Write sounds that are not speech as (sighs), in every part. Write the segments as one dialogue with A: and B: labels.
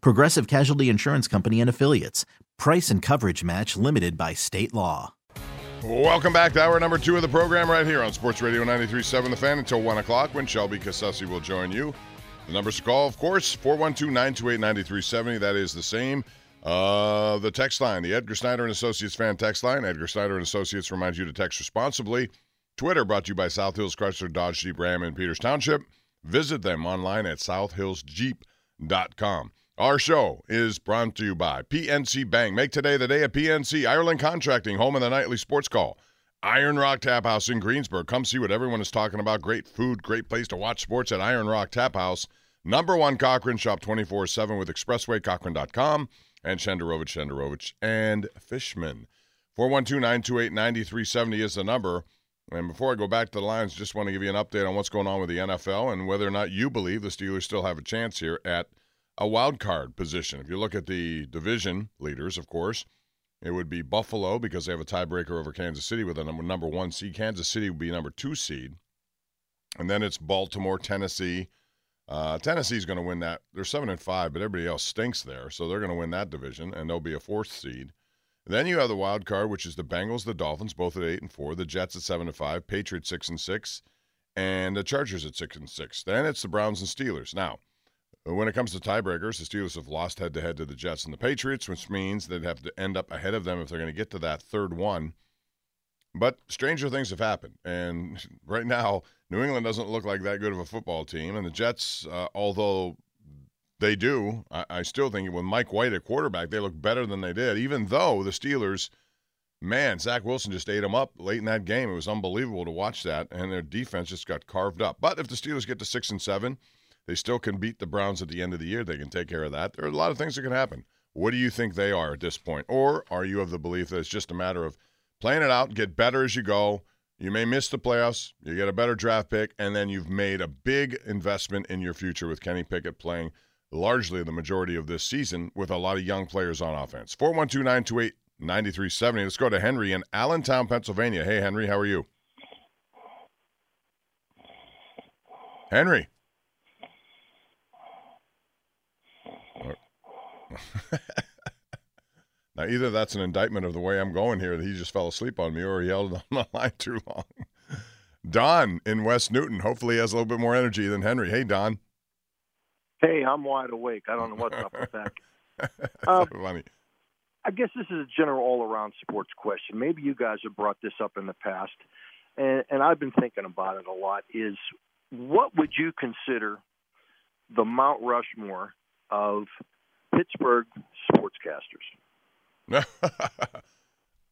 A: Progressive Casualty Insurance Company and Affiliates. Price and coverage match limited by state law.
B: Welcome back to hour number two of the program right here on Sports Radio 93.7 The Fan until 1 o'clock when Shelby Cassesse will join you. The numbers to call, of course, 412-928-9370. That is the same. Uh, the text line, the Edgar Snyder and Associates fan text line. Edgar Snyder and Associates reminds you to text responsibly. Twitter brought to you by South Hills Chrysler Dodge Jeep Ram in Peters Township. Visit them online at southhillsjeep.com. Our show is brought to you by PNC Bank. Make today the day of PNC. Ireland Contracting, home of the nightly sports call. Iron Rock Tap House in Greensburg. Come see what everyone is talking about. Great food, great place to watch sports at Iron Rock Tap House. Number one Cochran, shop 24 7 with expresswaycochran.com and Shenderovich, Shenderovich, and Fishman. 412 928 9370 is the number. And before I go back to the lines, just want to give you an update on what's going on with the NFL and whether or not you believe the Steelers still have a chance here at a wild card position. If you look at the division leaders, of course, it would be Buffalo because they have a tiebreaker over Kansas City with a number one seed. Kansas City would be number two seed, and then it's Baltimore, Tennessee. Uh, Tennessee's going to win that. They're seven and five, but everybody else stinks there, so they're going to win that division, and they'll be a fourth seed. Then you have the wild card, which is the Bengals, the Dolphins, both at eight and four, the Jets at seven and five, Patriots six and six, and the Chargers at six and six. Then it's the Browns and Steelers. Now, when it comes to tiebreakers, the Steelers have lost head to head to the Jets and the Patriots, which means they'd have to end up ahead of them if they're going to get to that third one. But stranger things have happened, and (laughs) right now New England doesn't look like that good of a football team, and the Jets, uh, although they do. I, I, still think with Mike White at quarterback, they look better than they did, even though the Steelers, man, Zach Wilson just ate them up late in that game. It was unbelievable to watch that, and their defense just got carved up. But if the Steelers get to six and seven, they still can beat the Browns at the end of the year. They can take care of that. There are a lot of things that can happen. What do you think they are at this point? Or are you of the belief that it's just a matter of playing it out, get better as you go? You may miss the playoffs, you get a better draft pick, and then you've made a big investment in your future with Kenny Pickett playing – largely the majority of this season with a lot of young players on offense. 412 928 9370. Let's go to Henry in Allentown, Pennsylvania. Hey, Henry, how are you? Henry. (laughs) now, either that's an indictment of the way I'm going here that he just fell asleep on me or he held (laughs) on my line too long. Don in West Newton. Hopefully, he has a little bit more energy than Henry. Hey, Don.
C: Hey, I'm wide awake. I don't know what's up with that. (laughs) Um,
B: funny.
C: I guess this is a general all-around sports question. Maybe you guys have brought this up in the past, and, and I've been thinking about it a lot. Is what would you consider the Mount Rushmore of Pittsburgh sportscasters? (laughs)
B: uh,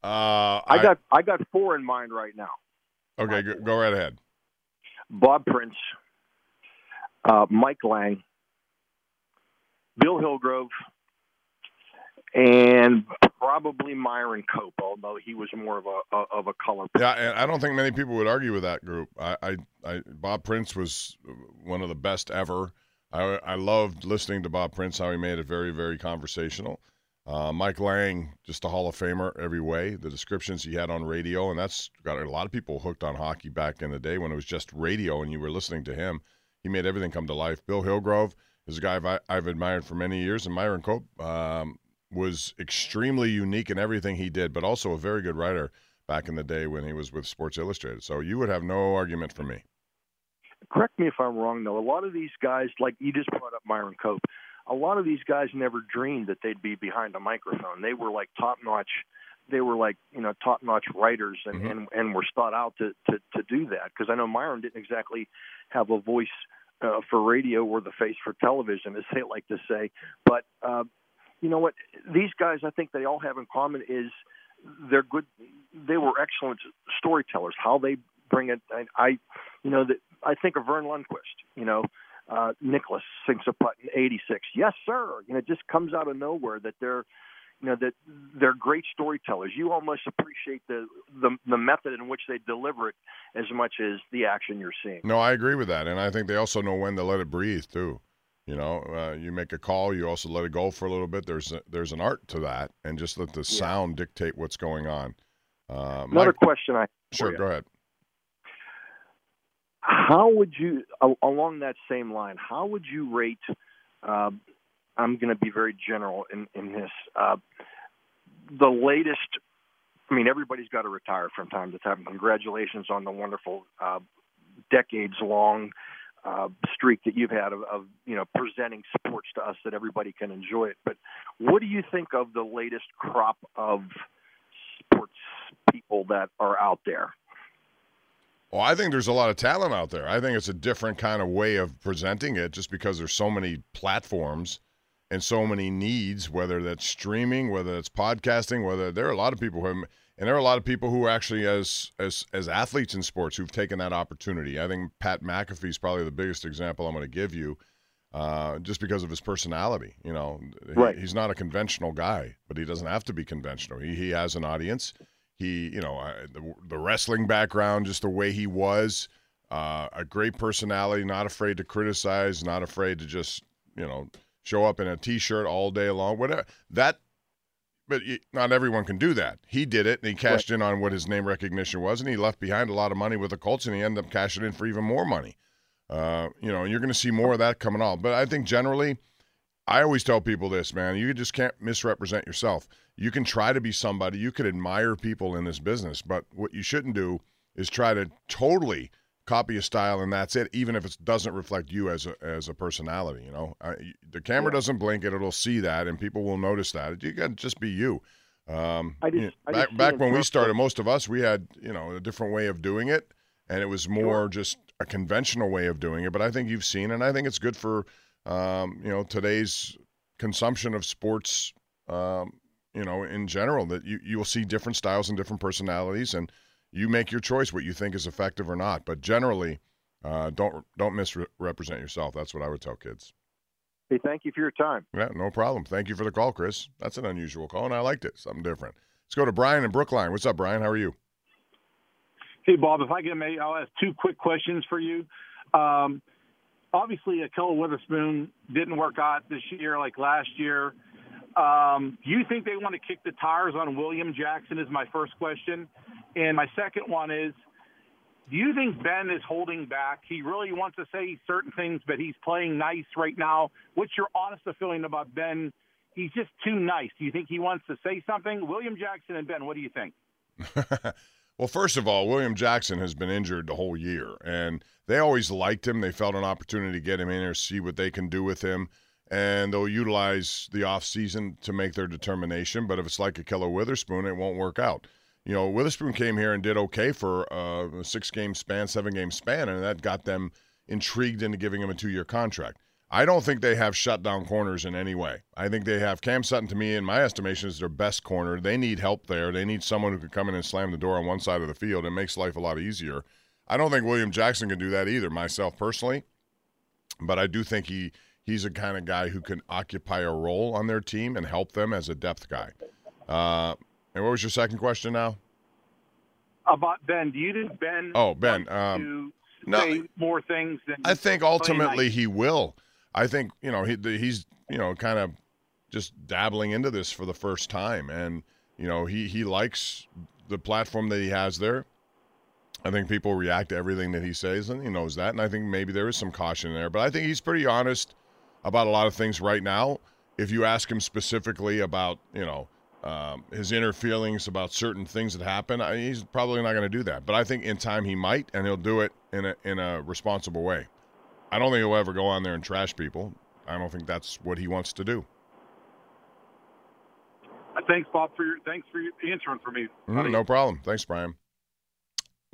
B: I,
C: got I got four in mind right now.
B: Okay, go, go right ahead.
C: Bob Prince, uh, Mike Lange, Bill Hillgrove, and probably Myron Cope, although he was more of a of a color.
B: Yeah, and I don't think many people would argue with that group. I, I, I Bob Prince was one of the best ever. I, I loved listening to Bob Prince, how he made it very, very conversational. Uh, Mike Lange, just a Hall of Famer every way. The descriptions he had on radio, and that's got a lot of people hooked on hockey back in the day when it was just radio and you were listening to him. He made everything come to life. Bill Hillgrove is a guy I've, I've admired for many years, and Myron Cope um, was extremely unique in everything he did, but also a very good writer back in the day when he was with Sports Illustrated. So you would have no argument for me.
C: Correct me if I'm wrong, though. A lot of these guys, like you just brought up Myron Cope, a lot of these guys never dreamed that they'd be behind a microphone. They were like top notch. They were like you know top notch writers and,
B: Mhm.
C: and and were sought out to to, to do that because I know Myron didn't exactly have a voice uh, for radio or the face for television, as they like to say. But uh, you know what? These guys, I think they all have in common is they're good. They were excellent storytellers. How they bring it, I, I you know, that I think of Verne Lundquist. You know, uh, Nicklaus sinks a putt in '86. Yes, sir. You know, it just comes out of nowhere that they're, you know, that they're great storytellers. You almost appreciate the the, the method in which they deliver it as much as the action you're seeing.
B: No, I agree with that, and I think they also know when to let it breathe too. You know, uh, you make a call, you also let it go for a little bit. There's a, there's an art to that, and just let the sound dictate what's going on. Uh,
C: Another
B: Mike-
C: question I
B: sure, go ahead.
C: How would you along that same line how would you rate uh, i'm going to be very general in, in this uh, the latest i mean everybody's got to retire from time to time. Congratulations on the wonderful uh, decades long uh, streak that you've had of, of you know presenting sports to us that everybody can enjoy it. But what do you think of the latest crop of sports people that are out there
B: Well, I think there's a lot of talent out there. I think it's a different kind of way of presenting it just because there's so many platforms and so many needs, whether that's streaming, whether that's podcasting, whether there are a lot of people who have, and there are a lot of people who actually as as as athletes in sports who've taken that opportunity. I think Pat McAfee is probably the biggest example I'm going to give you, uh, just because of his personality. You know, He-
C: Right.
B: he's not a conventional guy, but he doesn't have to be conventional. He he has an audience. He, you know, uh, the, the wrestling background, just the way he was, uh, a great personality, not afraid to criticize, not afraid to just, you know, show up in a t-shirt all day long. Whatever that, but not everyone can do that. He did it, and he cashed in on what his name recognition was, and he left behind a lot of money with the Colts, and he ended up cashing in for even more money. Uh, you know, you're going to see more of that coming on. But I think generally, I always tell people this, man. You just can't misrepresent yourself. You can try to be somebody. You could admire people in this business, but what you shouldn't do is try to totally copy a style and that's it. Even if it doesn't reflect you as a as a personality. You know, I, the camera doesn't blink it; it'll see that, and people will notice that. You got to just be you. Um,
C: I just-
B: you know,
C: I
B: back back when we started, most of us we had you know a different way of doing it, and it was more just a conventional way of doing it. But I think you've seen, and I think it's good for um, you know today's consumption of sports. Um, you know, in general, that you you will see different styles and different personalities, and you make your choice what you think is effective or not. But generally, uh, don't don't misrepresent yourself. That's what I would tell kids.
C: hey thank you for your time
B: Yeah, no problem. Thank you for the call, Chris. That's an unusual call, and I liked it. Something different. Let's go to Brian in Brookline. What's up, Brian? How are you?
D: Hey, Bob, if I can make, I'll ask two quick questions for you. Um, obviously, Ahkello Witherspoon didn't work out this year like last year. Um, do you think they want to kick the tires on William Jackson? Is my first question. And my second one is, do you think Ben is holding back? He really wants to say certain things, but he's playing nice right now. What's your honest feeling about Ben? He's just too nice. Do you think he wants to say something? William Jackson and Ben, what do you think? (laughs)
B: well, first of all, William Jackson has been injured the whole year, and they always liked him. They felt an opportunity to get him in there, see what they can do with him, and they'll utilize the offseason to make their determination. But if it's like Ahkello Witherspoon, it won't work out. You know, Witherspoon came here and did okay for uh, a six game span, seven game span, and that got them intrigued into giving him a two year contract. I don't think they have shutdown corners in any way. I think they have Cam Sutton, to me, in my estimation, is their best corner. They need help there. They need someone who can come in and slam the door on one side of the field. It makes life a lot easier. I don't think William Jackson can do that either, myself personally. But I do think he he's a kind of guy who can occupy a role on their team and help them as a depth guy. Uh, and what was your second question now?
D: About Ben, do you think Ben?
B: Oh, Ben, um, no,
D: more things than
B: I think ultimately he will. I think you know he he's you know kind of just dabbling into this for the first time, and you know he he likes the platform that he has there. I think people react to everything that he says, and he knows that. And I think maybe there is some caution there, but I think he's pretty honest about a lot of things right now. If you ask him specifically about you know um, his inner feelings about certain things that happen, I, he's probably not going to do that. But I think in time he might, and he'll do it in a in a responsible way. I don't think he'll ever go on there and trash people. I don't think that's what he wants to do.
D: Uh, Thanks, Bob, for your thanks for your answering for me.
B: Mm, no problem. Thanks, Brian.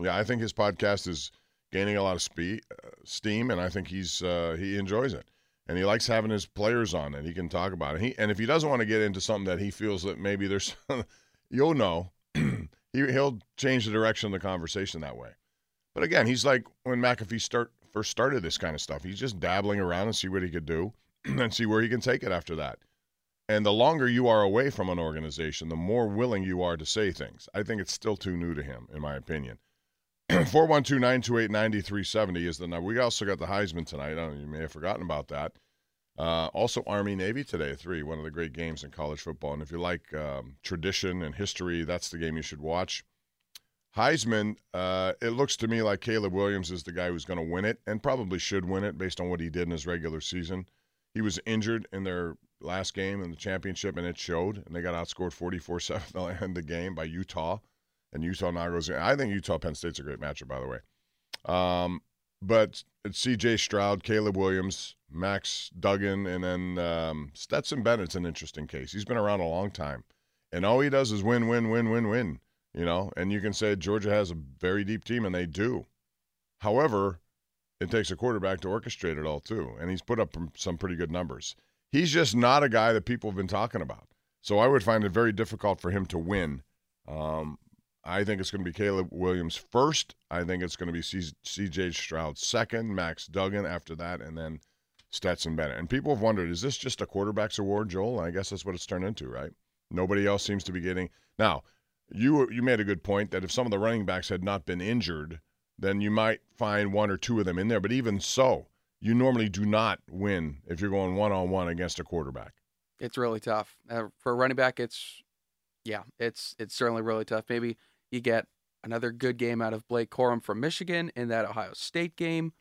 B: Yeah, I think his podcast is gaining a lot of speed, uh, steam, and I think he's uh, he enjoys it, and he likes having his players on, and he can talk about it. He and if he doesn't want to get into something that he feels that maybe there's, (laughs) you'll know, (clears throat) he he'll change the direction of the conversation that way. But again, he's like when McAfee start first started this kind of stuff. He's just dabbling around and see what he could do, (clears throat) and see where he can take it after that. And the longer you are away from an organization, the more willing you are to say things. I think it's still too new to him, in my opinion. (clears throat) 412 928 9370 is the number. We also got the Heisman tonight. Know, you may have forgotten about that. Uh, also, Army Navy today at 3, one of the great games in college football. And if you like um, tradition and history, that's the game you should watch. Heisman, uh, it looks to me like Caleb Williams is the guy who's going to win it and probably should win it based on what he did in his regular season. He was injured in their last game in the championship, and it showed. And they got outscored 44 7 (laughs) to end the game by Utah. And Utah now goes. I think Utah Penn State's a great matchup, by the way. Um, but it's C.J. Stroud, Caleb Williams, Max Duggan, and then um, Stetson Bennett's an interesting case. He's been around a long time, and all he does is win, win, win, win, win. You know, and you can say Georgia has a very deep team, and they do. However, it takes a quarterback to orchestrate it all too, and he's put up some pretty good numbers. He's just not a guy that people have been talking about. So I would find it very difficult for him to win. Um, I think it's going to be Caleb Williams first. I think it's going to be C- C.J. Stroud second, Max Duggan after that, and then Stetson Bennett. And people have wondered, is this just a quarterback's award, Joel? I guess that's what it's turned into, right? Nobody else seems to be getting. Now, you you made a good point that if some of the running backs had not been injured, then you might find one or two of them in there. But even so, you normally do not win if you're going one on one against a quarterback.
E: It's really tough uh, for a running back. It's yeah, it's it's certainly really tough. Maybe you get another good game out of Blake Corum from Michigan in that Ohio State game,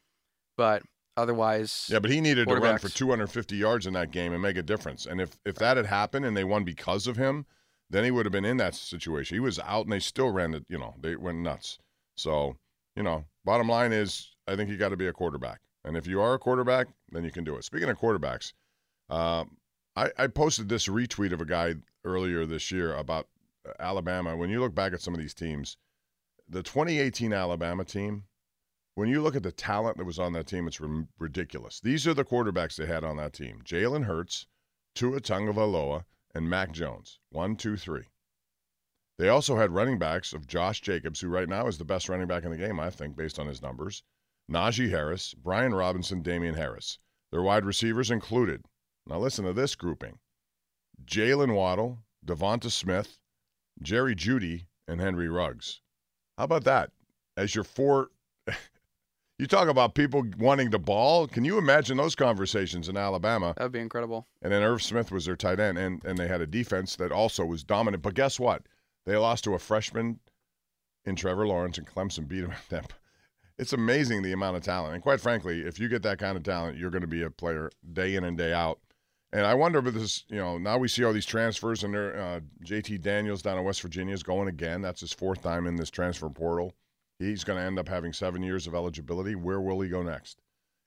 E: but otherwise,
B: Yeah, but he needed to run for 250 yards in that game and make a difference. And if if that had happened and they won because of him, then he would have been in that situation. He was out and they still ran it. You know, they went nuts. So you know, bottom line is, I think you got to be a quarterback. And if you are a quarterback, then you can do it. Speaking of quarterbacks, um, I, I posted this retweet of a guy earlier this year about Alabama. When you look back at some of these teams, the 2018 Alabama team, when you look at the talent that was on that team, it's rim- ridiculous. These are the quarterbacks they had on that team: Jalen Hurts, Tua Tagovailoa, and Mac Jones. One, two, three. They also had running backs of Josh Jacobs, who right now is the best running back in the game, I think, based on his numbers. Najee Harris, Brian Robinson, Damien Harris. Their wide receivers included. Now listen to this grouping: Jaylen Waddle, DeVonta Smith, Jerry Jeudy, and Henry Ruggs. How about that? As your four (laughs) you talk about people wanting the ball. Can you imagine those conversations in Alabama?
E: that would be incredible.
B: And then Irv Smith was their tight end, and, and they had a defense that also was dominant. But guess what? They lost to a freshman in Trevor Lawrence, and Clemson beat (laughs) them. It's amazing the amount of talent. And quite frankly, if you get that kind of talent, you're going to be a player day in and day out. And I wonder if this, you know, now we see all these transfers, and there, uh, JT Daniels down in West Virginia is going again. That's his fourth time in this transfer portal. He's going to end up having seven years of eligibility. Where will he go next?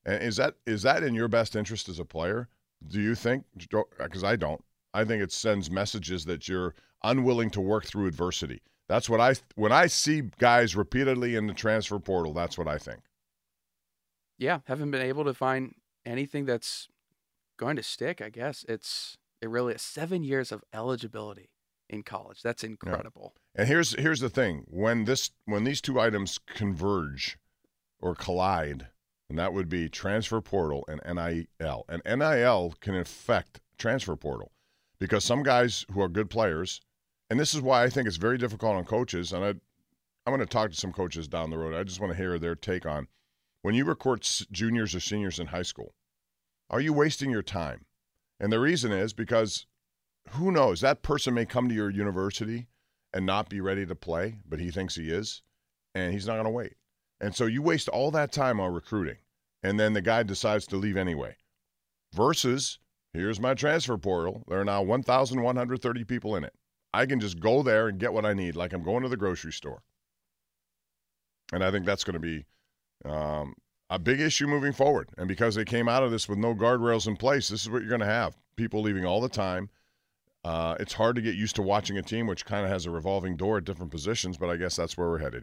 B: And is that is that in your best interest as a player? Do you think? Because I don't. I think it sends messages that you're unwilling to work through adversity. That's what I when I see guys repeatedly in the transfer portal. That's what I think.
E: Yeah, haven't been able to find anything that's going to stick. I guess it's it really is seven years of eligibility in college. That's incredible.
B: And here's here's the thing: when this when these two items converge or collide, and that would be transfer portal and NIL. And NIL can affect transfer portal because some guys who are good players, and this is why I think it's very difficult on coaches. And I, I'm going to talk to some coaches down the road. I just want to hear their take on when you recruit juniors or seniors in high school. Are you wasting your time? And the reason is because who knows that person may come to your university and not be ready to play, but he thinks he is, and he's not going to wait. And so you waste all that time on recruiting, and then the guy decides to leave anyway. Versus, here's my transfer portal. There are now 1,130 people in it. I can just go there and get what I need, like I'm going to the grocery store. And I think that's going to be, um, a big issue moving forward. And because they came out of this with no guardrails in place, this is what you're going to have people leaving all the time. Uh, it's hard to get used to watching a team which kind of has a revolving door at different positions, but I guess that's where we're headed.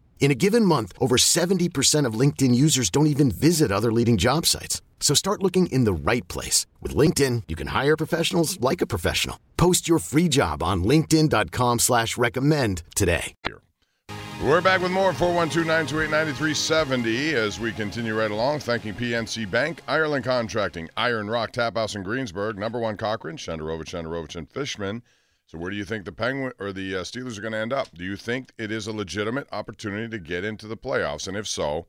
F: In a given month, over 70% of LinkedIn users don't even visit other leading job sites. So start looking in the right place. With LinkedIn, you can hire professionals like a professional. Post your free job on linkedin.com slash recommend today.
B: We're back with more 412-928-9370 as we continue right along. Thanking PNC Bank, Ireland Contracting, Iron Rock Tap House in Greensburg, number one Cochran, Shenderovich, Shenderovich, and Fishman. So where do you think the Penguin or the uh, Steelers are going to end up? Do you think it is a legitimate opportunity to get into the playoffs? And if so,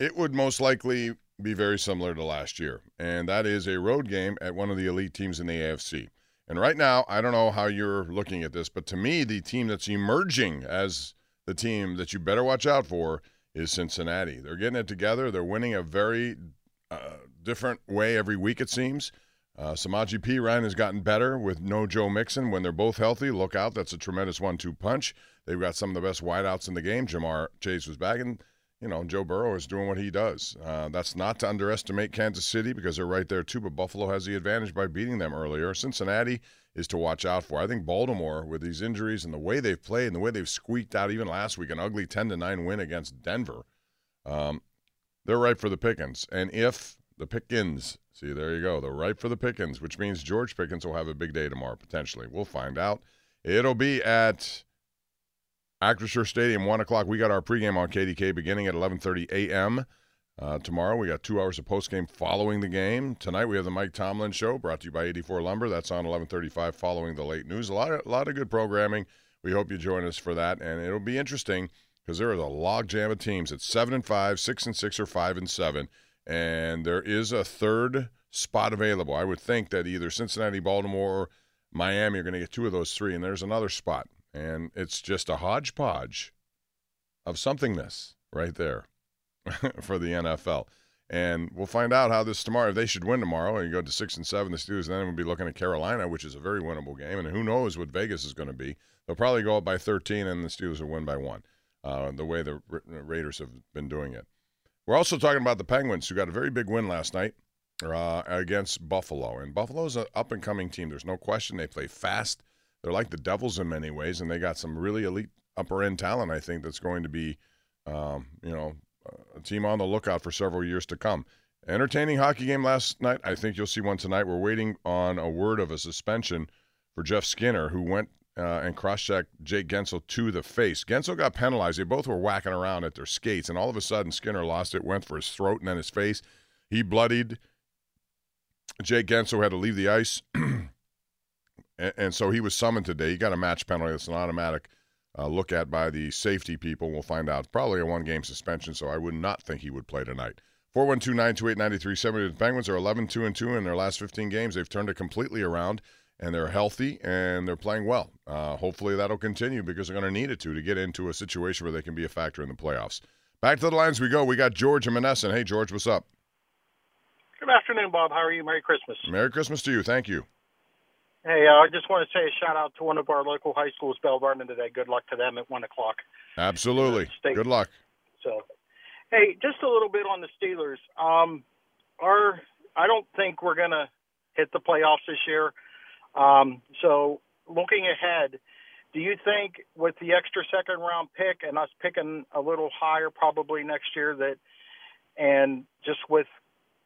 B: it would most likely be very similar to last year, and that is a road game at one of the elite teams in the AFC. And right now, I don't know how you're looking at this, but to me, the team that's emerging as the team that you better watch out for is Cincinnati. They're getting it together. They're winning a very uh, different way every week, it seems. Uh, Samaje Perine has gotten better with no Joe Mixon. When they're both healthy, look out. That's a tremendous one two punch. They've got some of the best wideouts in the game. Ja'Marr Chase was back, and you know, Joe Burrow is doing what he does. Uh, that's not to underestimate Kansas City because they're right there too, but Buffalo has the advantage by beating them earlier. Cincinnati is to watch out for. I think Baltimore, with these injuries and the way they've played and the way they've squeaked out even last week, an ugly 10 to 9 win against Denver, um, they're right for the Pickens. And if the Pickens, see, there you go, they're right for the Pickens, which means George Pickens will have a big day tomorrow, potentially. We'll find out. It'll be at Acrisure Stadium, one o'clock. We got our pregame on KDK beginning at 11:30 a.m. Uh, tomorrow we got two hours of postgame following the game. Tonight we have the Mike Tomlin Show, brought to you by 84 Lumber. That's on 11:35 following the late news. A lot of a lot of good programming. We hope you join us for that, and it'll be interesting because there is a log jam of teams. It's seven and five, six and six, or five and seven, and there is a third spot available. I would think that either Cincinnati, Baltimore, or Miami are going to get two of those three, and there's another spot and it's just a hodgepodge of somethingness right there (laughs) for the NFL. And we'll find out how this tomorrow. If they should win tomorrow and go to six and seven, the Steelers then will be looking at Carolina, which is a very winnable game. And who knows what Vegas is going to be? They'll probably go up by 13, and the Steelers will win by one. Uh, the way the Raiders have been doing it. We're also talking about the Penguins, who got a very big win last night uh, against Buffalo. And Buffalo's an up and coming team. There's no question. They play fast. They're like the Devils in many ways, and they got some really elite upper end talent. I think that's going to be, um, you know, a team on the lookout for several years to come. Entertaining hockey game last night. I think you'll see one tonight. We're waiting on a word of a suspension for Jeff Skinner, who went uh, and cross-checked Jake Guentzel to the face. Guentzel got penalized. They both were whacking around at their skates, and all of a sudden Skinner lost it, went for his throat and then his face. He bloodied. Jake Guentzel had to leave the ice. (clears throat) and, and, so he was summoned today. He got a match penalty. That's an automatic uh, look at by the safety people. We'll find out. Probably a one game suspension, so I would not think he would play tonight. 412 928 9370. The Penguins are 11 2 and 2 in their last 15 games. They've turned it completely around, and they're healthy and they're playing well. Uh, hopefully that'll continue because they're going to need it to to get into a situation where they can be a factor in the playoffs. Back to the lines we go. We got George and Monessen. Hey, George, what's up?
G: Good afternoon, Bob. How are you? Merry Christmas.
B: Merry Christmas to you. Thank you.
G: Hey, uh, I just want to say a shout out to one of our local high schools, Bell Vernon, today. Good luck to them at one o'clock.
B: Absolutely. Good luck.
G: So, hey, just a little bit on the Steelers. Um, our, I don't think we're gonna hit the playoffs this year. Um, so, looking ahead, do you think with the extra second round pick and us picking a little higher probably next year that, and just with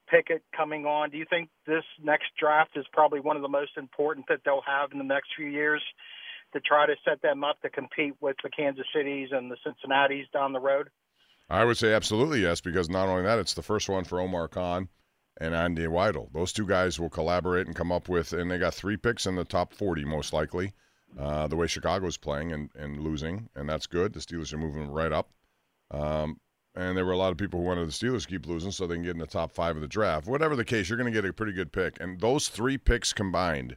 G: Pickett coming on, do you think this next draft is probably one of the most important that they'll have in the next few years to try to set them up to compete with the Kansas Cities and the Cincinnatis down the road?
B: I would say absolutely yes, because not only that, it's the first one for Omar Khan and Andy Weidel. Those two guys will collaborate and come up with, and they got three picks in the top 40 most likely. Uh, the way Chicago's playing and, and losing, and that's good. The Steelers are moving right up. Um, and there were a lot of people who wanted the Steelers keep losing so they can get in the top five of the draft. Whatever the case, you're going to get a pretty good pick. And those three picks combined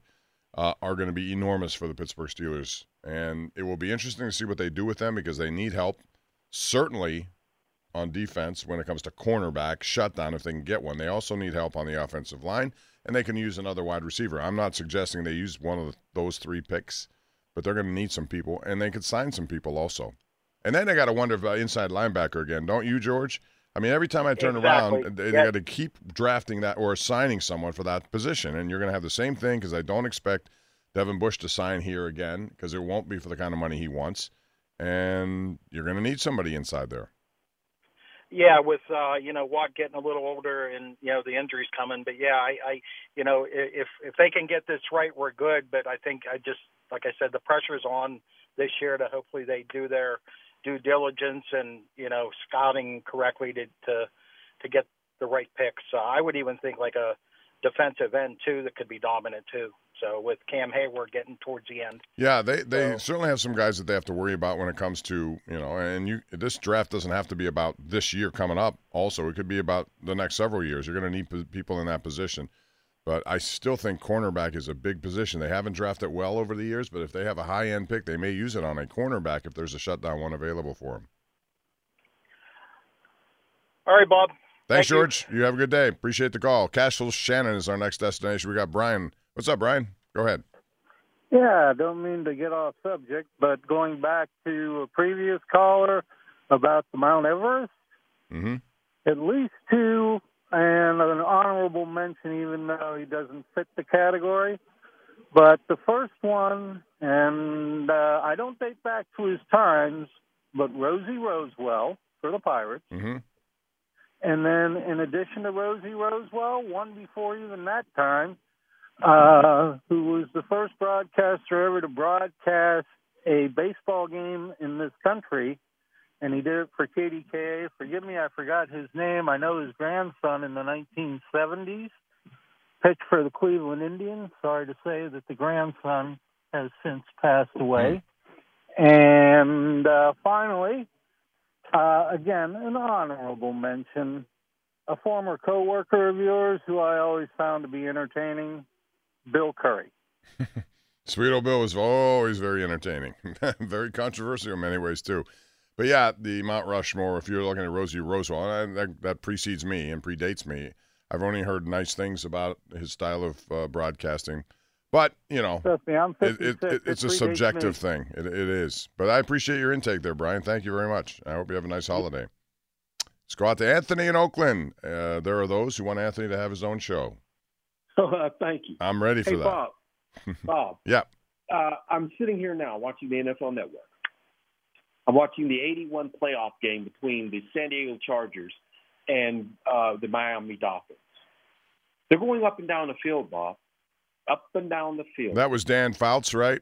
B: uh, are going to be enormous for the Pittsburgh Steelers. And it will be interesting to see what they do with them because they need help, certainly on defense when it comes to cornerback, shutdown if they can get one. They also need help on the offensive line, and they can use another wide receiver. I'm not suggesting they use one of the, those three picks, but they're going to need some people, and they could sign some people also. And then they got to wonder about uh, inside linebacker again, don't you, George? I mean, every time I turn
G: Exactly.
B: around, they, they got to keep drafting that or signing someone for that position, and you're going to have the same thing because I don't expect Devin Bush to sign here again because it won't be for the kind of money he wants, and you're going to need somebody inside there.
G: Yeah, with uh, you know Watt getting a little older and you know the injuries coming, but yeah, I, I you know if if they can get this right, we're good. But I think I just like I said, the pressure's on this year to hopefully they do their due diligence and you know scouting correctly to to to get the right picks. Uh, I would even think like a defensive end too that could be dominant too. So with Cam Hayward getting towards the end.
B: Yeah, they they certainly have some guys that they have to worry about when it comes to you know, and you this draft doesn't have to be about this year coming up. Also, it could be about the next several years. You're going to need p- people in that position. But I still think cornerback is a big position. They haven't drafted well over the years, but if they have a high end pick, they may use it on a cornerback if there's a shutdown one available for them.
G: All right, Bob.
B: Thanks,
G: Thank you.
B: George. You. have a good day. Appreciate the call. Castle Shannon is our next destination. We got Brian. What's up, Brian? Go ahead.
H: Yeah, I don't mean to get off subject, but going back to a previous caller about the Mount Everest,
B: Mm-hmm.
H: at least two, and an honorable mention, even though he doesn't fit the category. But the first one, and uh, I don't date back to his times, but Rosey Rowswell for the Pirates.
B: Mm-hmm.
H: And then, in addition to Rosey Rowswell, one before even that time, uh, who was the first broadcaster ever to broadcast a baseball game in this country, and he did it for KDKA. Forgive me, I forgot his name. I know his grandson in the 1970s pitched for the Cleveland Indians. Sorry to say that the grandson has since passed away. And uh, finally, uh, again, an honorable mention. A former coworker of yours who I always found to be entertaining, Bill Currie. (laughs)
B: Sweet old Bill was always very entertaining, (laughs) very controversial in many ways too. But yeah, the Mount Rushmore. If you're looking at Rosey Rowswell, and I, that, that precedes me and predates me. I've only heard nice things about his style of uh, broadcasting, but you know,
H: Trust me, I'm
B: it,
H: 56.
B: it, it, it's a subjective thing. It, it is. But I appreciate your intake there, Brian. Thank you very much. I hope you have a nice holiday. Let's go out to Anthony in Oakland. Uh, there are those who want Anthony to have his own show.
I: Uh, (laughs) thank you.
B: I'm ready for
I: hey,
B: that.
I: Bob. (laughs) Bob,
B: Yeah.
I: uh, I'm sitting here now watching the NFL Network. I'm watching the 81 playoff game between the San Diego Chargers and uh, the Miami Dolphins. They're going up and down the field, Bob. Up and down the field.
B: That was Dan Fouts, right?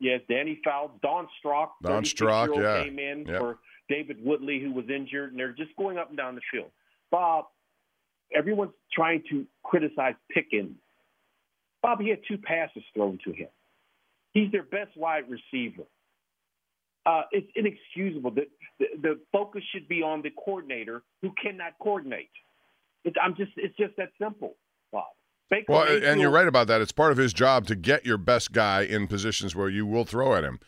I: Yes, Danny Fouts, Don Strock,
B: Don
I: 36
B: Strock, yeah.
I: came in
B: Yep.
I: for David Woodley, who was injured, and they're just going up and down the field. Bob, everyone's trying to criticize Pickens. Bob, he had two passes thrown to him. He's their best wide receiver. Uh, it's inexcusable. The, the the focus should be on the coordinator who cannot coordinate. It's, I'm just it's just that simple, Bob. Baker
B: Well, and you're right about that. It's part of his job to get your best guy in positions where you will throw at him.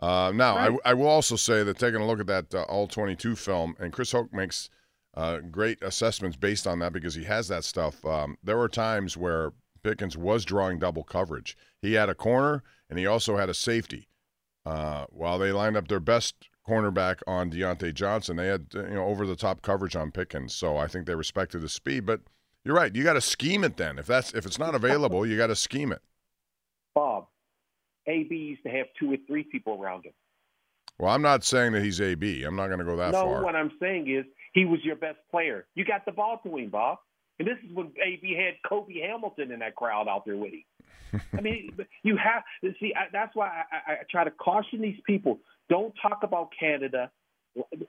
B: Uh, now, I, I will also say that taking a look at that uh, All 22 film, and Chris Hoke makes uh, great assessments based on that because he has that stuff. Um, there were times where Pickens was drawing double coverage. He had a corner and he also had a safety. Uh, while they lined up their best cornerback on Diontae Johnson, they had you know over the top coverage on Pickens. So I think they respected his speed. But you're right. You got to scheme it then. If that's if it's not available, you got to scheme it.
I: Bob, AB used to have two or three people around him.
B: Well, I'm not saying that he's AB. I'm not going to go that
I: no,
B: far.
I: what I'm saying is he was your best player. You got the ball to him, Bob. And this is when AB had Cobi Hamilton in that crowd out there with him. (laughs) I mean, you have see. I, that's why I, I, I try to caution these people: don't talk about Canada.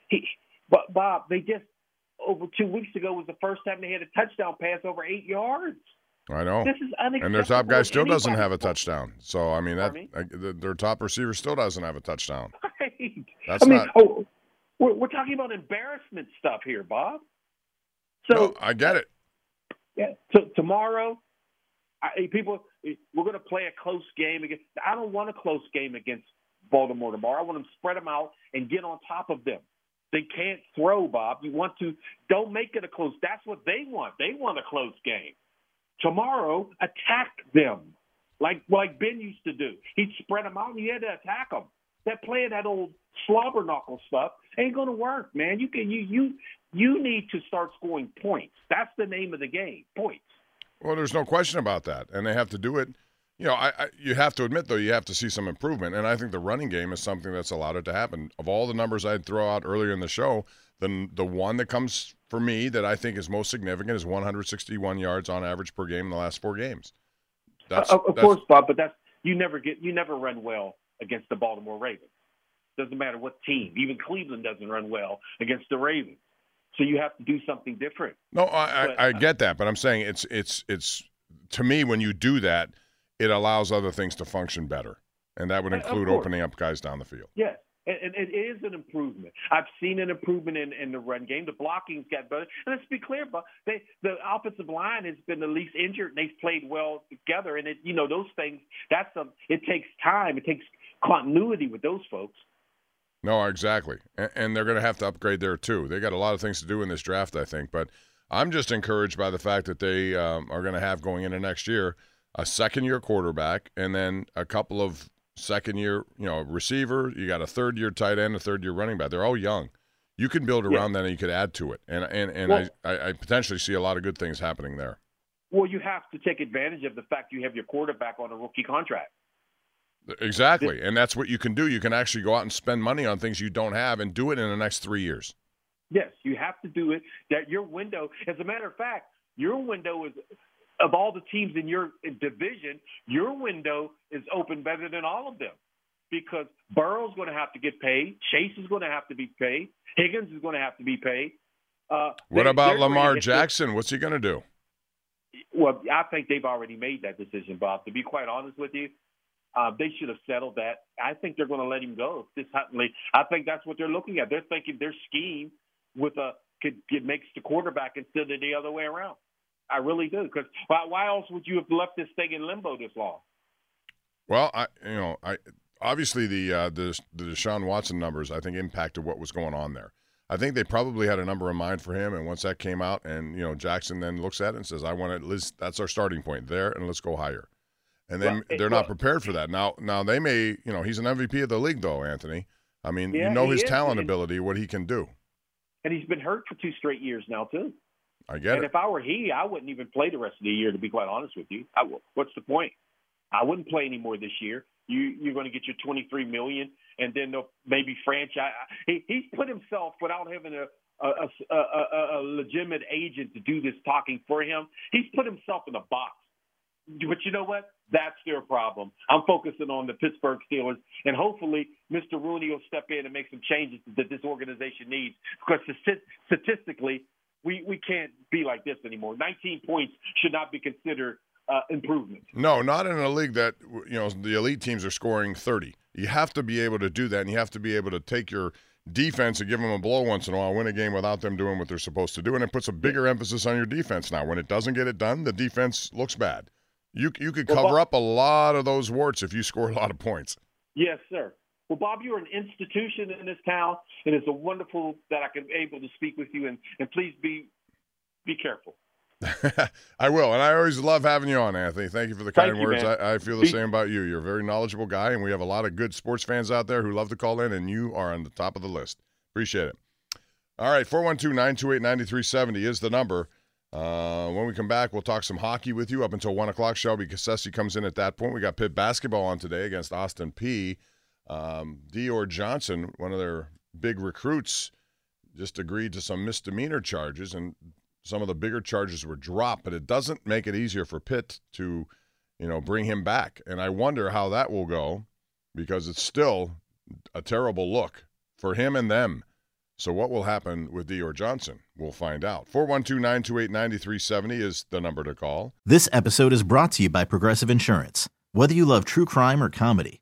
I: He, but Bob, they just over two weeks ago was the first time they had a touchdown pass over eight yards.
B: I know.
I: This is unacceptable.
B: And their top guy still doesn't have a touchdown. So I mean that uh, their top receiver still doesn't have a touchdown. (laughs)
I: Right.
B: That's
I: I mean,
B: not.
I: oh, we're, we're talking about embarrassment stuff here, Bob. So
B: No, I get it.
I: Yeah. So tomorrow, I, people, we're going to play a close game against. I don't want a close game against Baltimore tomorrow. I want them to spread them out and get on top of them. They can't throw, Bob. You want to don't make it a close. That's what they want. They want a close game. Tomorrow, attack them like like Ben used to do. He'd spread them out and you had to attack them. That playing that old slobber knuckle stuff ain't going to work, man. You can you you you need to start scoring points. That's the name of the game. Points.
B: Well, there's no question about that, and they have to do it. You know, I, I you have to admit though, you have to see some improvement, and I think the running game is something that's allowed it to happen. Of all the numbers I'd throw out earlier in the show, the the one that comes for me that I think is most significant is 161 yards on average per game in the last four games. That's,
I: Uh, of of
B: that's-
I: course, Bob, but that's you never get you never run well against the Baltimore Ravens. Doesn't matter what team. Even Cleveland doesn't run well against the Ravens. So you have to do something different.
B: No, I,
I: But-
B: I, I get that, but I'm saying it's it's it's to me when you do that, it allows other things to function better, and that would
I: Uh,
B: include opening up guys down the field.
I: Yes, and, and it is an improvement. I've seen an improvement in, in the run game. The blocking's got better. And let's be clear, but they, the offensive line has been the least injured, and they've played well together. And it, you know, those things. That's a. It takes time. It takes continuity with those folks.
B: No, exactly, and, and they're going to have to upgrade there too. They got a lot of things to do in this draft, I think. But I'm just encouraged by the fact that they um, are going to have going into next year a second-year quarterback, and then a couple of second-year, you know, receiver. You got a third-year tight end, a third-year running back. They're all young. You can build
I: Yeah.
B: around that, and you could add to it. And and and
I: Well-
B: I, I, I potentially see a lot of good things happening there.
I: Well, you have to take advantage of the fact you have your quarterback on a rookie contract.
B: Exactly, and that's what you can do. You can actually go out and spend money on things you don't have, and do it in the next three years.
I: Yes, you have to do it. That your window, as a matter of fact, your window is of all the teams in your division, your window is open better than all of them because Burrow's going to have to get paid, Chase is going to have to be paid, Higgins is going to have to be paid. Uh,
B: What
I: they-
B: about
I: they're going to
B: Lamar Jackson? What's he going to do?
I: Well, I think they've already made that decision, Bob. To be quite honest with you, uh, they should have settled that. I think they're going to let him go. This Huntley, I think that's what they're looking at. They're thinking their scheme with a could, could makes the quarterback instead of the other way around. I really do. Because why, why else would you have left this thing in limbo this long?
B: Well, I you know I obviously the uh, the the Deshaun Watson numbers I think impacted what was going on there. I think they probably had a number in mind for him, and once that came out, and you know Jackson then looks at it and says, "I want to at least that's our starting point there, and let's go higher." And then
I: Well,
B: they're not
I: well-
B: prepared for that. Now, now they may, you know, he's an MVP of the league, though, Anthony. I mean,
I: Yeah,
B: you know his
I: is,
B: talent ability, what he can do.
I: And he's been hurt for two straight years now too.
B: I get
I: and
B: it.
I: if I were he, I wouldn't even play the rest of the year. To be quite honest with you, I, what's the point? I wouldn't play anymore this year. You you're going to get your 23 million, and then they'll maybe franchise. He he's put himself without having a a, a, a, a legitimate agent to do this talking for him. He's put himself in a box. But you know what? That's their problem. I'm focusing on the Pittsburgh Steelers, and hopefully Mr. Rooney will step in and make some changes that this organization needs. Because statistically, we, we can't be like this anymore. 19 points should not be considered uh, improvement.
B: No, not in a league that you know the elite teams are scoring 30. You have to be able to do that, and you have to be able to take your defense and give them a blow once in a while, win a game without them doing what they're supposed to do, and it puts a bigger emphasis on your defense now. When it doesn't get it done, the defense looks bad. You you could
I: Well,
B: cover
I: Bob-
B: up a lot of those warts if you score a lot of points.
I: Yes, sir. Well, Bob, you're an institution in this town, and it's a wonderful that I can be able to speak with you. And, and please be be careful. (laughs)
B: I will, and I always love having you on, Anthony. Thank you for the kind
I: Thank
B: words.
I: man.
B: I, I feel the same about you. You're a very knowledgeable guy, and we have a lot of good sports fans out there who love to call in, and you are on the top of the list. Appreciate it. All right, 412 928 9370 is the number. Uh, when we come back, we'll talk some hockey with you up until 1 o'clock. Shelby Cassesse comes in at that point. We got Pitt basketball on today against Austin Peay. Um, Dior Johnson, one of their big recruits, just agreed to some misdemeanor charges, and some of the bigger charges were dropped, but it doesn't make it easier for Pitt to, you know, bring him back. And I wonder how that will go because it's still a terrible look for him and them. So what will happen with Dior Johnson? We'll find out. 412-928-9370 is the number to call.
A: This episode is brought to you by Progressive Insurance. Whether you love true crime or comedy,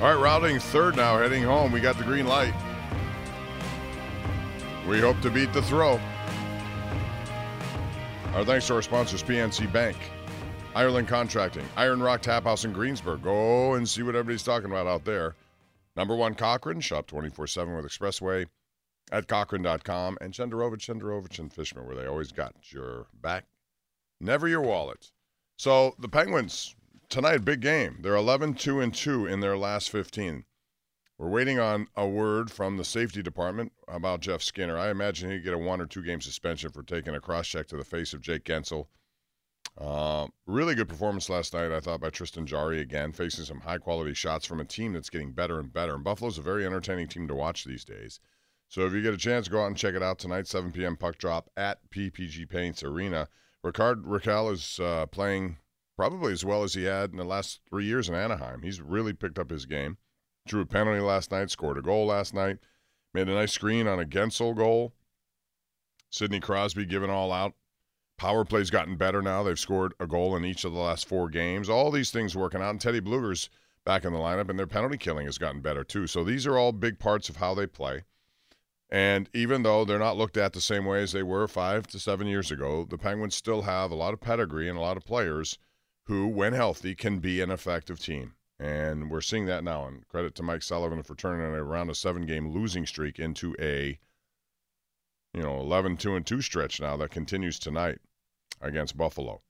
B: All right, routing third now, heading home. We got the green light. We hope to beat the throw. Our thanks to our sponsors, PNC Bank, Ireland Contracting, Iron Rock Tap House in Greensburg. Go and see what everybody's talking about out there. Number one, Cochran. Shop 24 7 with Expressway at Cochran.com. And Shenderovich, Shenderovich, and Fishman, where they always got your back, never your wallet. So the Penguins, tonight, big game. They're 11 2 and 2 in their last 15. We're waiting on a word from the safety department about Jeff Skinner. I imagine he'd get a one or two game suspension for taking a cross check to the face of Jake Guentzel. Uh, really good performance last night, I thought, by Tristan Jarry again, facing some high quality shots from a team that's getting better and better. And Buffalo's a very entertaining team to watch these days. So if you get a chance, go out and check it out tonight, 7 p.m. puck drop at PPG Paints Arena. Rickard Rakell is uh, playing probably as well as he had in the last three years in Anaheim. He's really picked up his game. Drew a penalty last night, scored a goal last night, made a nice screen on a Guentzel goal. Sidney Crosby giving all out. Power play's gotten better now. They've scored a goal in each of the last four games. All these things working out. And Teddy Blueger's back in the lineup, and their penalty killing has gotten better too. So these are all big parts of how they play. And even though they're not looked at the same way as they were five to seven years ago, the Penguins still have a lot of pedigree and a lot of players who, when healthy, can be an effective team. And we're seeing that now. And credit to Mike Sullivan for turning around a seven game losing streak into a you know 11 2 and 2 stretch now that continues tonight against Buffalo.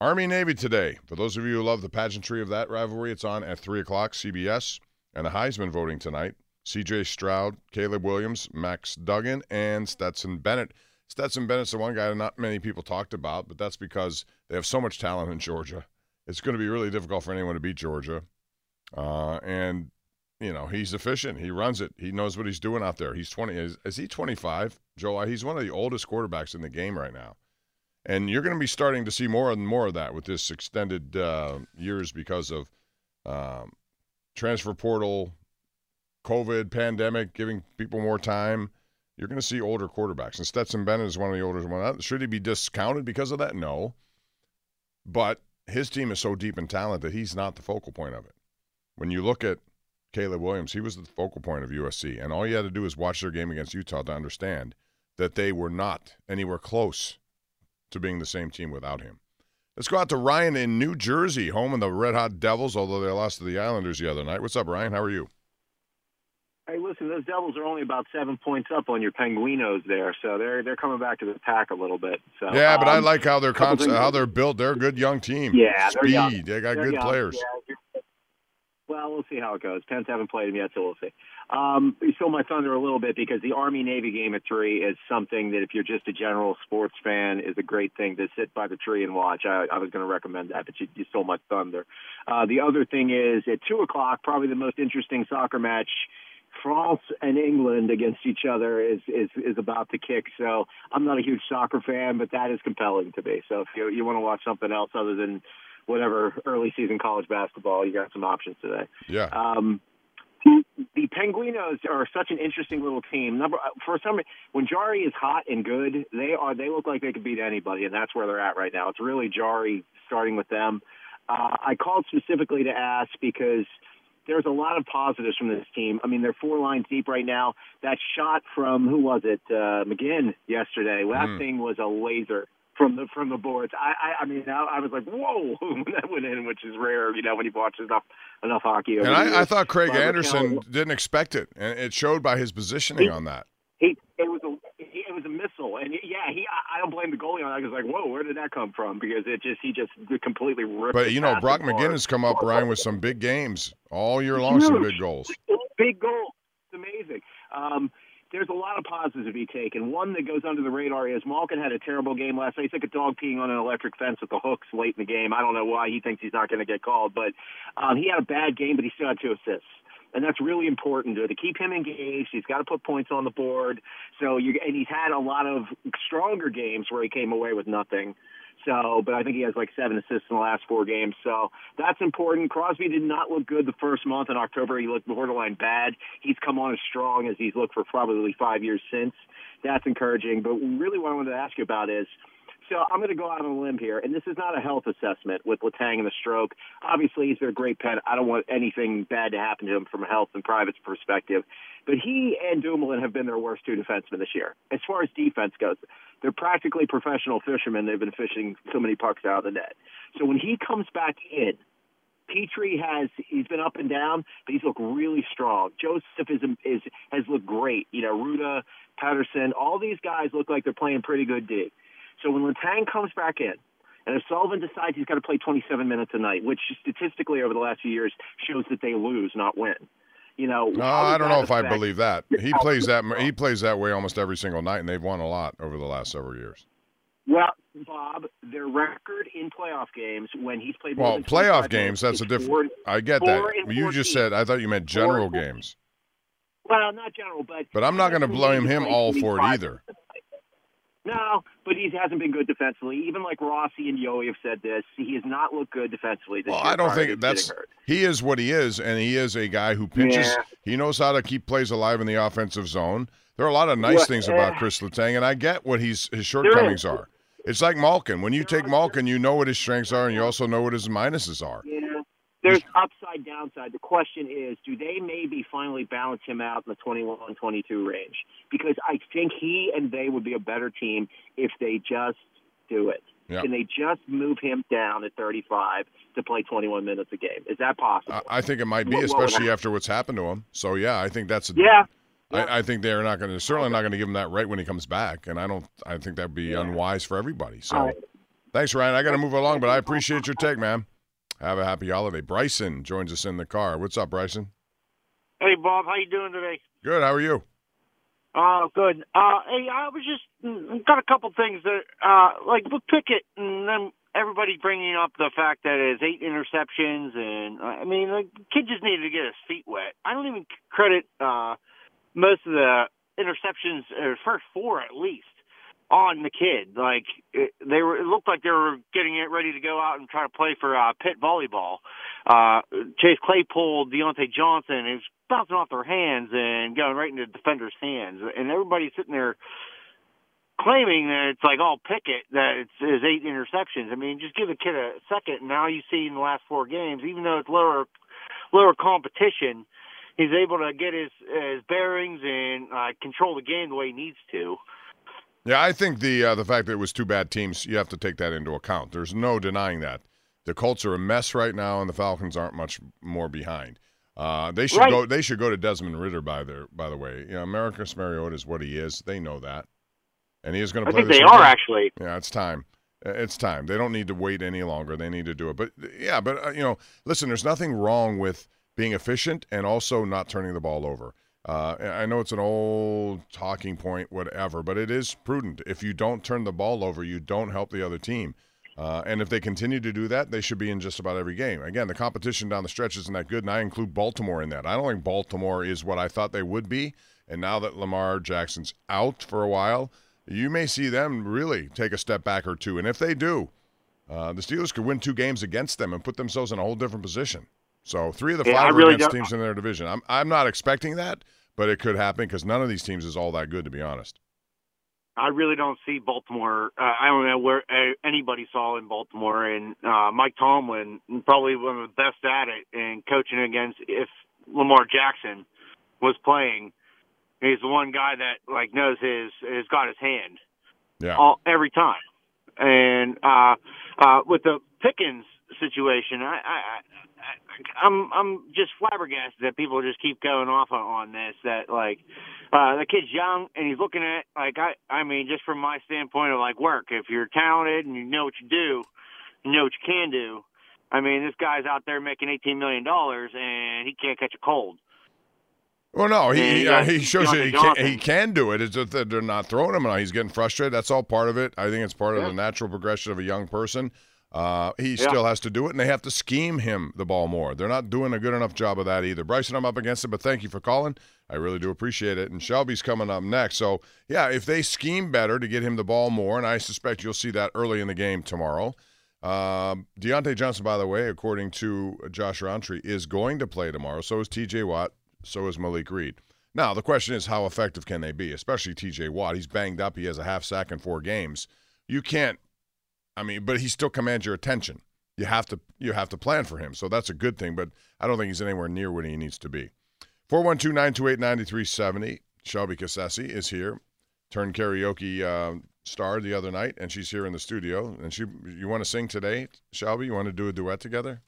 B: Army Navy today. For those of you who love the pageantry of that rivalry, it's on at 3 o'clock, CBS. And the Heisman voting tonight CJ Stroud, Caleb Williams, Max Duggan, and Stetson Bennett. Stetson Bennett's the one guy that not many people talked about, but that's because they have so much talent in Georgia. It's going to be really difficult for anyone to beat Georgia. Uh, and, you know, he's efficient. He runs it. He knows what he's doing out there. He's 20. Is, is he 25? Joe, he's one of the oldest quarterbacks in the game right now. And you're going to be starting to see more and more of that with this extended uh, years because of um, transfer portal, COVID, pandemic, giving people more time. You're going to see older quarterbacks. And Stetson Bennett is one of the older ones. Uh, should he be discounted because of that? No. But his team is so deep in talent that he's not the focal point of it. When you look at Caleb Williams, he was the focal point of USC. And all you had to do is watch their game against Utah to understand that they were not anywhere close to being the same team without him. Let's go out to Ryan in New Jersey, home of the Red Hot Devils, although they lost to the Islanders the other night. What's up, Ryan? How are you?
J: Hey, listen, those Devils are only about seven points up on your Penguinos there, so they're they're coming back to the pack a little bit. So
B: yeah, but I
J: um,
B: like how they're const- how they're built. They're a good young team.
J: Yeah,
B: speed. They got
J: They're
B: good
J: young.
B: players.
J: Yeah, well, we'll see how it goes. Pens haven't played them yet, so we'll see. Um, you stole my thunder a little bit because the Army Navy game at three is something that if you're just a general sports fan is a great thing to sit by the tree and watch. I, I was going to recommend that, but you, you stole my thunder. Uh, the other thing is at two o'clock, probably the most interesting soccer match. France and England against each other is, is is about to kick. So I'm not a huge soccer fan, but that is compelling to me. So if you you want to watch something else other than whatever early season college basketball, you got some options today.
B: Yeah.
J: Um, the Penguinos are such an interesting little team. Number for some, when Jarry is hot and good, they are they look like they could beat anybody, and that's where they're at right now. It's really Jarry starting with them. Uh, I called specifically to ask because there's a lot of positives from this team. I mean, they're four lines deep right now. That shot from who was it? Uh, McGinn yesterday. That
B: Mm.
J: thing was a laser from the from the boards. I I, I mean, I, I was like, whoa, (laughs) when that went in, which is rare, you know, when you watch enough enough hockey.
B: And I, I thought Craig Anderson didn't expect it, and it showed by his positioning on that.
J: he it was a it was a missile, and yeah, he I I don't blame the goalie on that. I was like, whoa, where did that come from? Because it just he just completely ripped.
B: But you know, Brock
J: the bar.
B: McGinn has come up, Ryan, with some big games all year long, some big goals.
J: big goal. It's amazing. Um, there's a lot of positives to be taken. One that goes under the radar is Malkin had a terrible game last night. He's like a dog peeing on an electric fence with the hooks late in the game. I don't know why he thinks he's not going to get called, but um, he had a bad game, but he still had two assists. And that's really important to, to keep him engaged. He's got to put points on the board. So you and he's had a lot of stronger games where he came away with nothing. So, but I think he has like seven assists in the last four games. So that's important. Crosby did not look good the first month in October. He looked borderline bad. He's come on as strong as he's looked for probably five years since. That's encouraging. But really, what I wanted to ask you about is. So I'm going to go out on a limb here, and this is not a health assessment with Letang and the stroke. Obviously, he's a great pet. I don't want anything bad to happen to him from a health and private perspective. But he and Dumoulin have been their worst two defensemen this year. As far as defense goes, they're practically professional fishermen. They've been fishing so many pucks out of the net. So when he comes back in, Petry has he's been up and down, but he's looked really strong. Joseph is is has looked great. You know, Ruda, Pettersson, all these guys look like they're playing pretty good D. So when Letang comes back in, and if Sullivan decides he's got to play 27 minutes a night, which statistically over the last few years shows that they lose, not win. You know,
B: No, I don't know if I believe that. He plays that he plays that way almost every single night, and they've won a lot over the last several years.
J: Well, Bob, their record in playoff games when he's played
B: Well, playoff games, that's a different.
J: four-
B: I get that. You just said. I thought you meant general games.
J: Well, not general, but
B: But I'm not going to blame him all for it either.
J: No, but he hasn't been good defensively. Even like Rossi and Yohe have said this, he has not looked good defensively this
B: Well,
J: year.
B: I don't think that's. He is what he is, and he is a guy who pitches.
J: Yeah.
B: He knows how to keep plays alive in the offensive zone. There are a lot of nice
J: Well,
B: things about
J: uh,
B: Chris Letang, and I get what he's his shortcomings are. It's like Malkin. When you take Malkin, you know what his strengths are, and you also know what his minuses are.
J: Yeah. There's upside, downside. The question is, do they maybe finally balance him out in the 21, 22 range? Because I think he and they would be a better team if they just do it.
B: Yeah.
J: Can they just move him down at 35 to play 21 minutes a game? Is that possible?
B: I, I think it might be,
J: What- what
B: especially
J: happen?
B: after what's happened to him. So yeah, I think that's. A,
J: Yeah.
B: I, I think they're not going to certainly not going to give him that right when he comes back, and I don't. I think that'd be unwise for everybody. So,
J: right.
B: thanks, Ryan. I got to move along, but I appreciate your take, man. Have a happy holiday. Bryson joins us in the car. What's up, Bryson?
K: Hey Bob, how you doing today?
B: Good. How are you?
K: Oh, good. Uh, hey, I was just mm, got a couple things that, uh, like with Pickett, and then everybody bringing up the fact that it's eight interceptions, and uh, I mean, like, the kid just needed to get his feet wet. I don't even credit uh, most of the interceptions, uh, first four at least, on the kid. Like it, they were, it looked like they were getting it ready to go out and try to play for uh, Pitt volleyball. Uh, Chase Claypool, Diontae Johnson, it was bouncing off their hands and going right into the defender's hands, and everybody's sitting there claiming that it's like all Pickett that it's, it's eight interceptions. I mean, just give the kid a second. And now you see in the last four games, even though it's lower lower competition, he's able to get his his bearings and uh, control the game the way he needs to.
B: Yeah, I think the uh, the fact that it was two bad teams, you have to take that into account. There's no denying that. The Colts are a mess right now, and the Falcons aren't much more behind. Uh, they should
K: Right.
B: go. They should go to Desmond Ridder. By the by the way, you know, Mariota is what he is. They know that, and he is going to
K: I
B: play.
K: think they
B: weekend.
K: are actually.
B: Yeah, it's time. It's time. They don't need to wait any longer. They need to do it. But yeah, but uh, you know, listen. There's nothing wrong with being efficient and also not turning the ball over. Uh, I know it's an old talking point, whatever, but it is prudent. If you don't turn the ball over, you don't help the other team. Uh, and if they continue to do that, they should be in just about every game. Again, the competition down the stretch isn't that good, and I include Baltimore in that. I don't think Baltimore is what I thought they would be. And now that Lamar Jackson's out for a while, you may see them really take a step back or two. And if they do, uh, the Steelers could win two games against them and put themselves in a whole different position. So three of the
K: Yeah,
B: five are
K: really
B: against
K: don't-
B: teams in their division. I'm I'm not expecting that, but it could happen because none of these teams is all that good, to be honest.
K: I really don't see Baltimore. Uh, I don't know where uh, anybody saw in Baltimore, and uh, Mike Tomlin probably one of the best at it and coaching against if Lamar Jackson was playing. He's the one guy that like knows his has got his hand
B: Yeah.
K: all every time. And uh, uh, with the Pickens situation, I, I, I, I'm I'm just flabbergasted that people just keep going off on, on this. That like uh, the kid's young and he's looking at like I I mean just from my standpoint of like work. If you're talented and you know what you do, you know what you can do. I mean, this guy's out there making eighteen million dollars and he can't catch a cold.
B: Well, no, he he, uh, he shows you he can, he can do it. It's just that they're not throwing him. and He's getting frustrated. That's all part of it. I think it's part of
K: Yeah.
B: the natural progression of a young person. Uh, he
K: Yeah.
B: still has to do it, and they have to scheme him the ball more. They're not doing a good enough job of that either. Bryson, I'm up against it, but thank you for calling. I really do appreciate it. And Shelby's coming up next. So, yeah, if they scheme better to get him the ball more, and I suspect you'll see that early in the game tomorrow. Um, Diontae Johnson, by the way, according to Josh Rowntree, is going to play tomorrow. So is TJ Watt. So is Malik Reed. Now, the question is, how effective can they be? Especially TJ Watt. He's banged up. He has a half sack in four games. You can't, I mean, but he still commands your attention. You have to you have to plan for him. So that's a good thing, but I don't think he's anywhere near where he needs to be. 412 928 9370. Shelby Cassesse is here. Turned karaoke uh, star the other night, and she's here in the studio. And she, you want to sing today, Shelby? You want to do a duet together?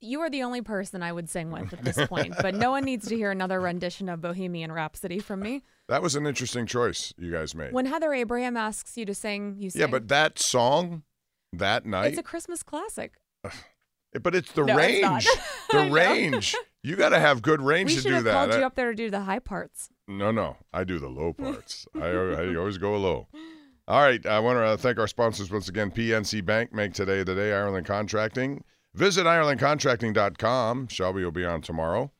L: You are the only person I would sing with at this point, but no one needs to hear another rendition of Bohemian Rhapsody from me.
B: That was an interesting choice you guys made.
L: When Heather Abraham asks you to sing, you sing.
B: yeah, but that song that night,
L: it's a Christmas classic. (sighs)
B: but it's the
L: No, it's
B: range. (laughs)
L: I
B: the range. You got to have good range
L: we
B: to do
L: have
B: that.
L: called you up there to do the high parts.
B: No, no, I do the low (laughs) parts. I, I always go low. All right, I want to uh, thank our sponsors once again. PNC Bank make today the day. Ireland Contracting. Visit IrelandContracting.com. Shelby will be on tomorrow.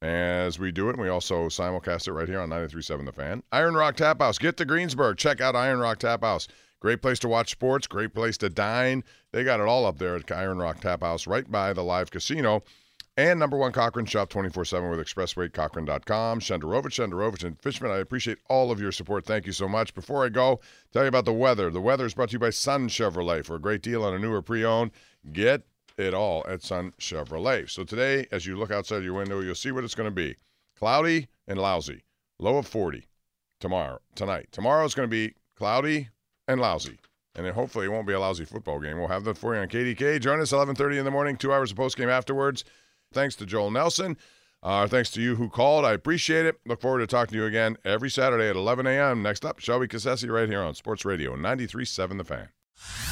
B: As we do it, we also simulcast it right here on 93.7 The Fan. Iron Rock Tap House. Get to Greensburg. Check out Iron Rock Tap House. Great place to watch sports. Great place to dine. They got it all up there at Iron Rock Tap House, right by the live casino. And number one Cochran Shop 24 7 with expresswaycochran.com. Shenderovich, Shenderovich, and Fishman. I appreciate all of your support. Thank you so much. Before I go, tell you about the weather. The weather is brought to you by Sun Chevrolet. For a great deal on a newer pre owned, get it all at Sun Chevrolet. So today, as you look outside your window, you'll see what it's going to be cloudy and lousy. Low of 40 tomorrow, tonight. Tomorrow is going to be cloudy and lousy. And then hopefully it won't be a lousy football game. We'll have that for you on KDK. Join us 11:30 in the morning, two hours of post game afterwards. Thanks to Joel Nelson. Uh, thanks to you who called. I appreciate it. Look forward to talking to you again every Saturday at 11 a.m. Next up, Shelby Cassesse right here on Sports Radio 93.7 The Fan.